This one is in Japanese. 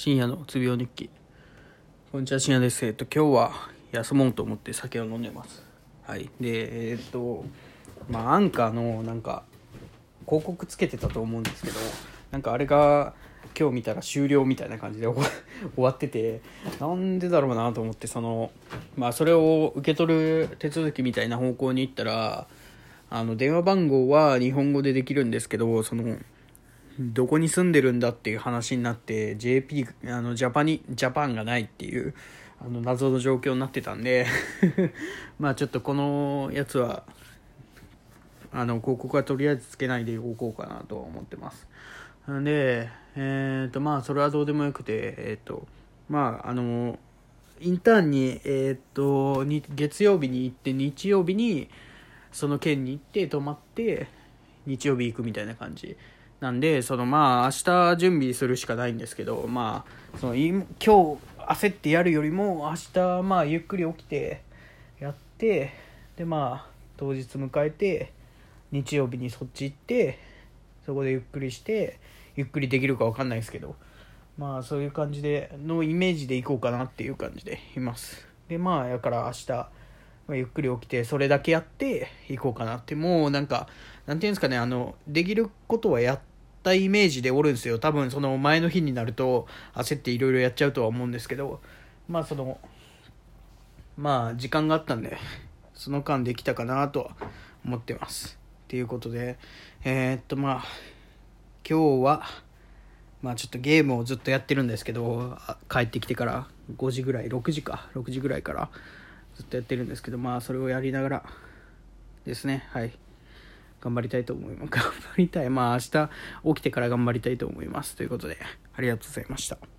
深夜のうつ病日記。こんにちは深夜です。えっと今日は休もうと思って酒を飲んでます。はい。でえっとまあアンカーのなんか広告つけてたと思うんですけどなんかあれが今日見たら終了みたいな感じで終わ 終わっててなんでだろうなと思ってそのまあそれを受け取る手続きみたいな方向に行ったらあの電話番号は日本語でできるんですけどそのどこに住んでるんだっていう話になって JP あのジャパニジャパンがないっていうあの謎の状況になってたんで まあちょっとこのやつはあの広告はとりあえずつけないでおこうかなとは思ってます。でえっ、ー、とまあそれはどうでもよくてえっ、ー、とまああのインターンにえっ、ー、と月曜日に行って日曜日にその県に行って泊まって日曜日行くみたいな感じ。なんで、そのまあ、明日準備するしかないんですけど、まあ、その今日焦ってやるよりも、明日まあ、ゆっくり起きて、やって、でまあ、当日迎えて、日曜日にそっち行って、そこでゆっくりして、ゆっくりできるか分かんないですけど、まあ、そういう感じで、のイメージでいこうかなっていう感じでいます。で、まあ、やから明日、ま、ゆっくり起きて、それだけやっていこうかなって、もうなんか、なんていうんですかね、あの、できることはやって、ったイメージでおるんですよ。多分その前の日になると焦っていろいろやっちゃうとは思うんですけど。まあそのまあ時間があったんでその間できたかなとは思ってます。っていうことでえー、っとまあ今日はまあちょっとゲームをずっとやってるんですけど帰ってきてから5時ぐらい6時か6時ぐらいからずっとやってるんですけどまあそれをやりながらですね。はい。頑張りたいと思います。頑張りたい。まあ明日起きてから頑張りたいと思います。ということで、ありがとうございました。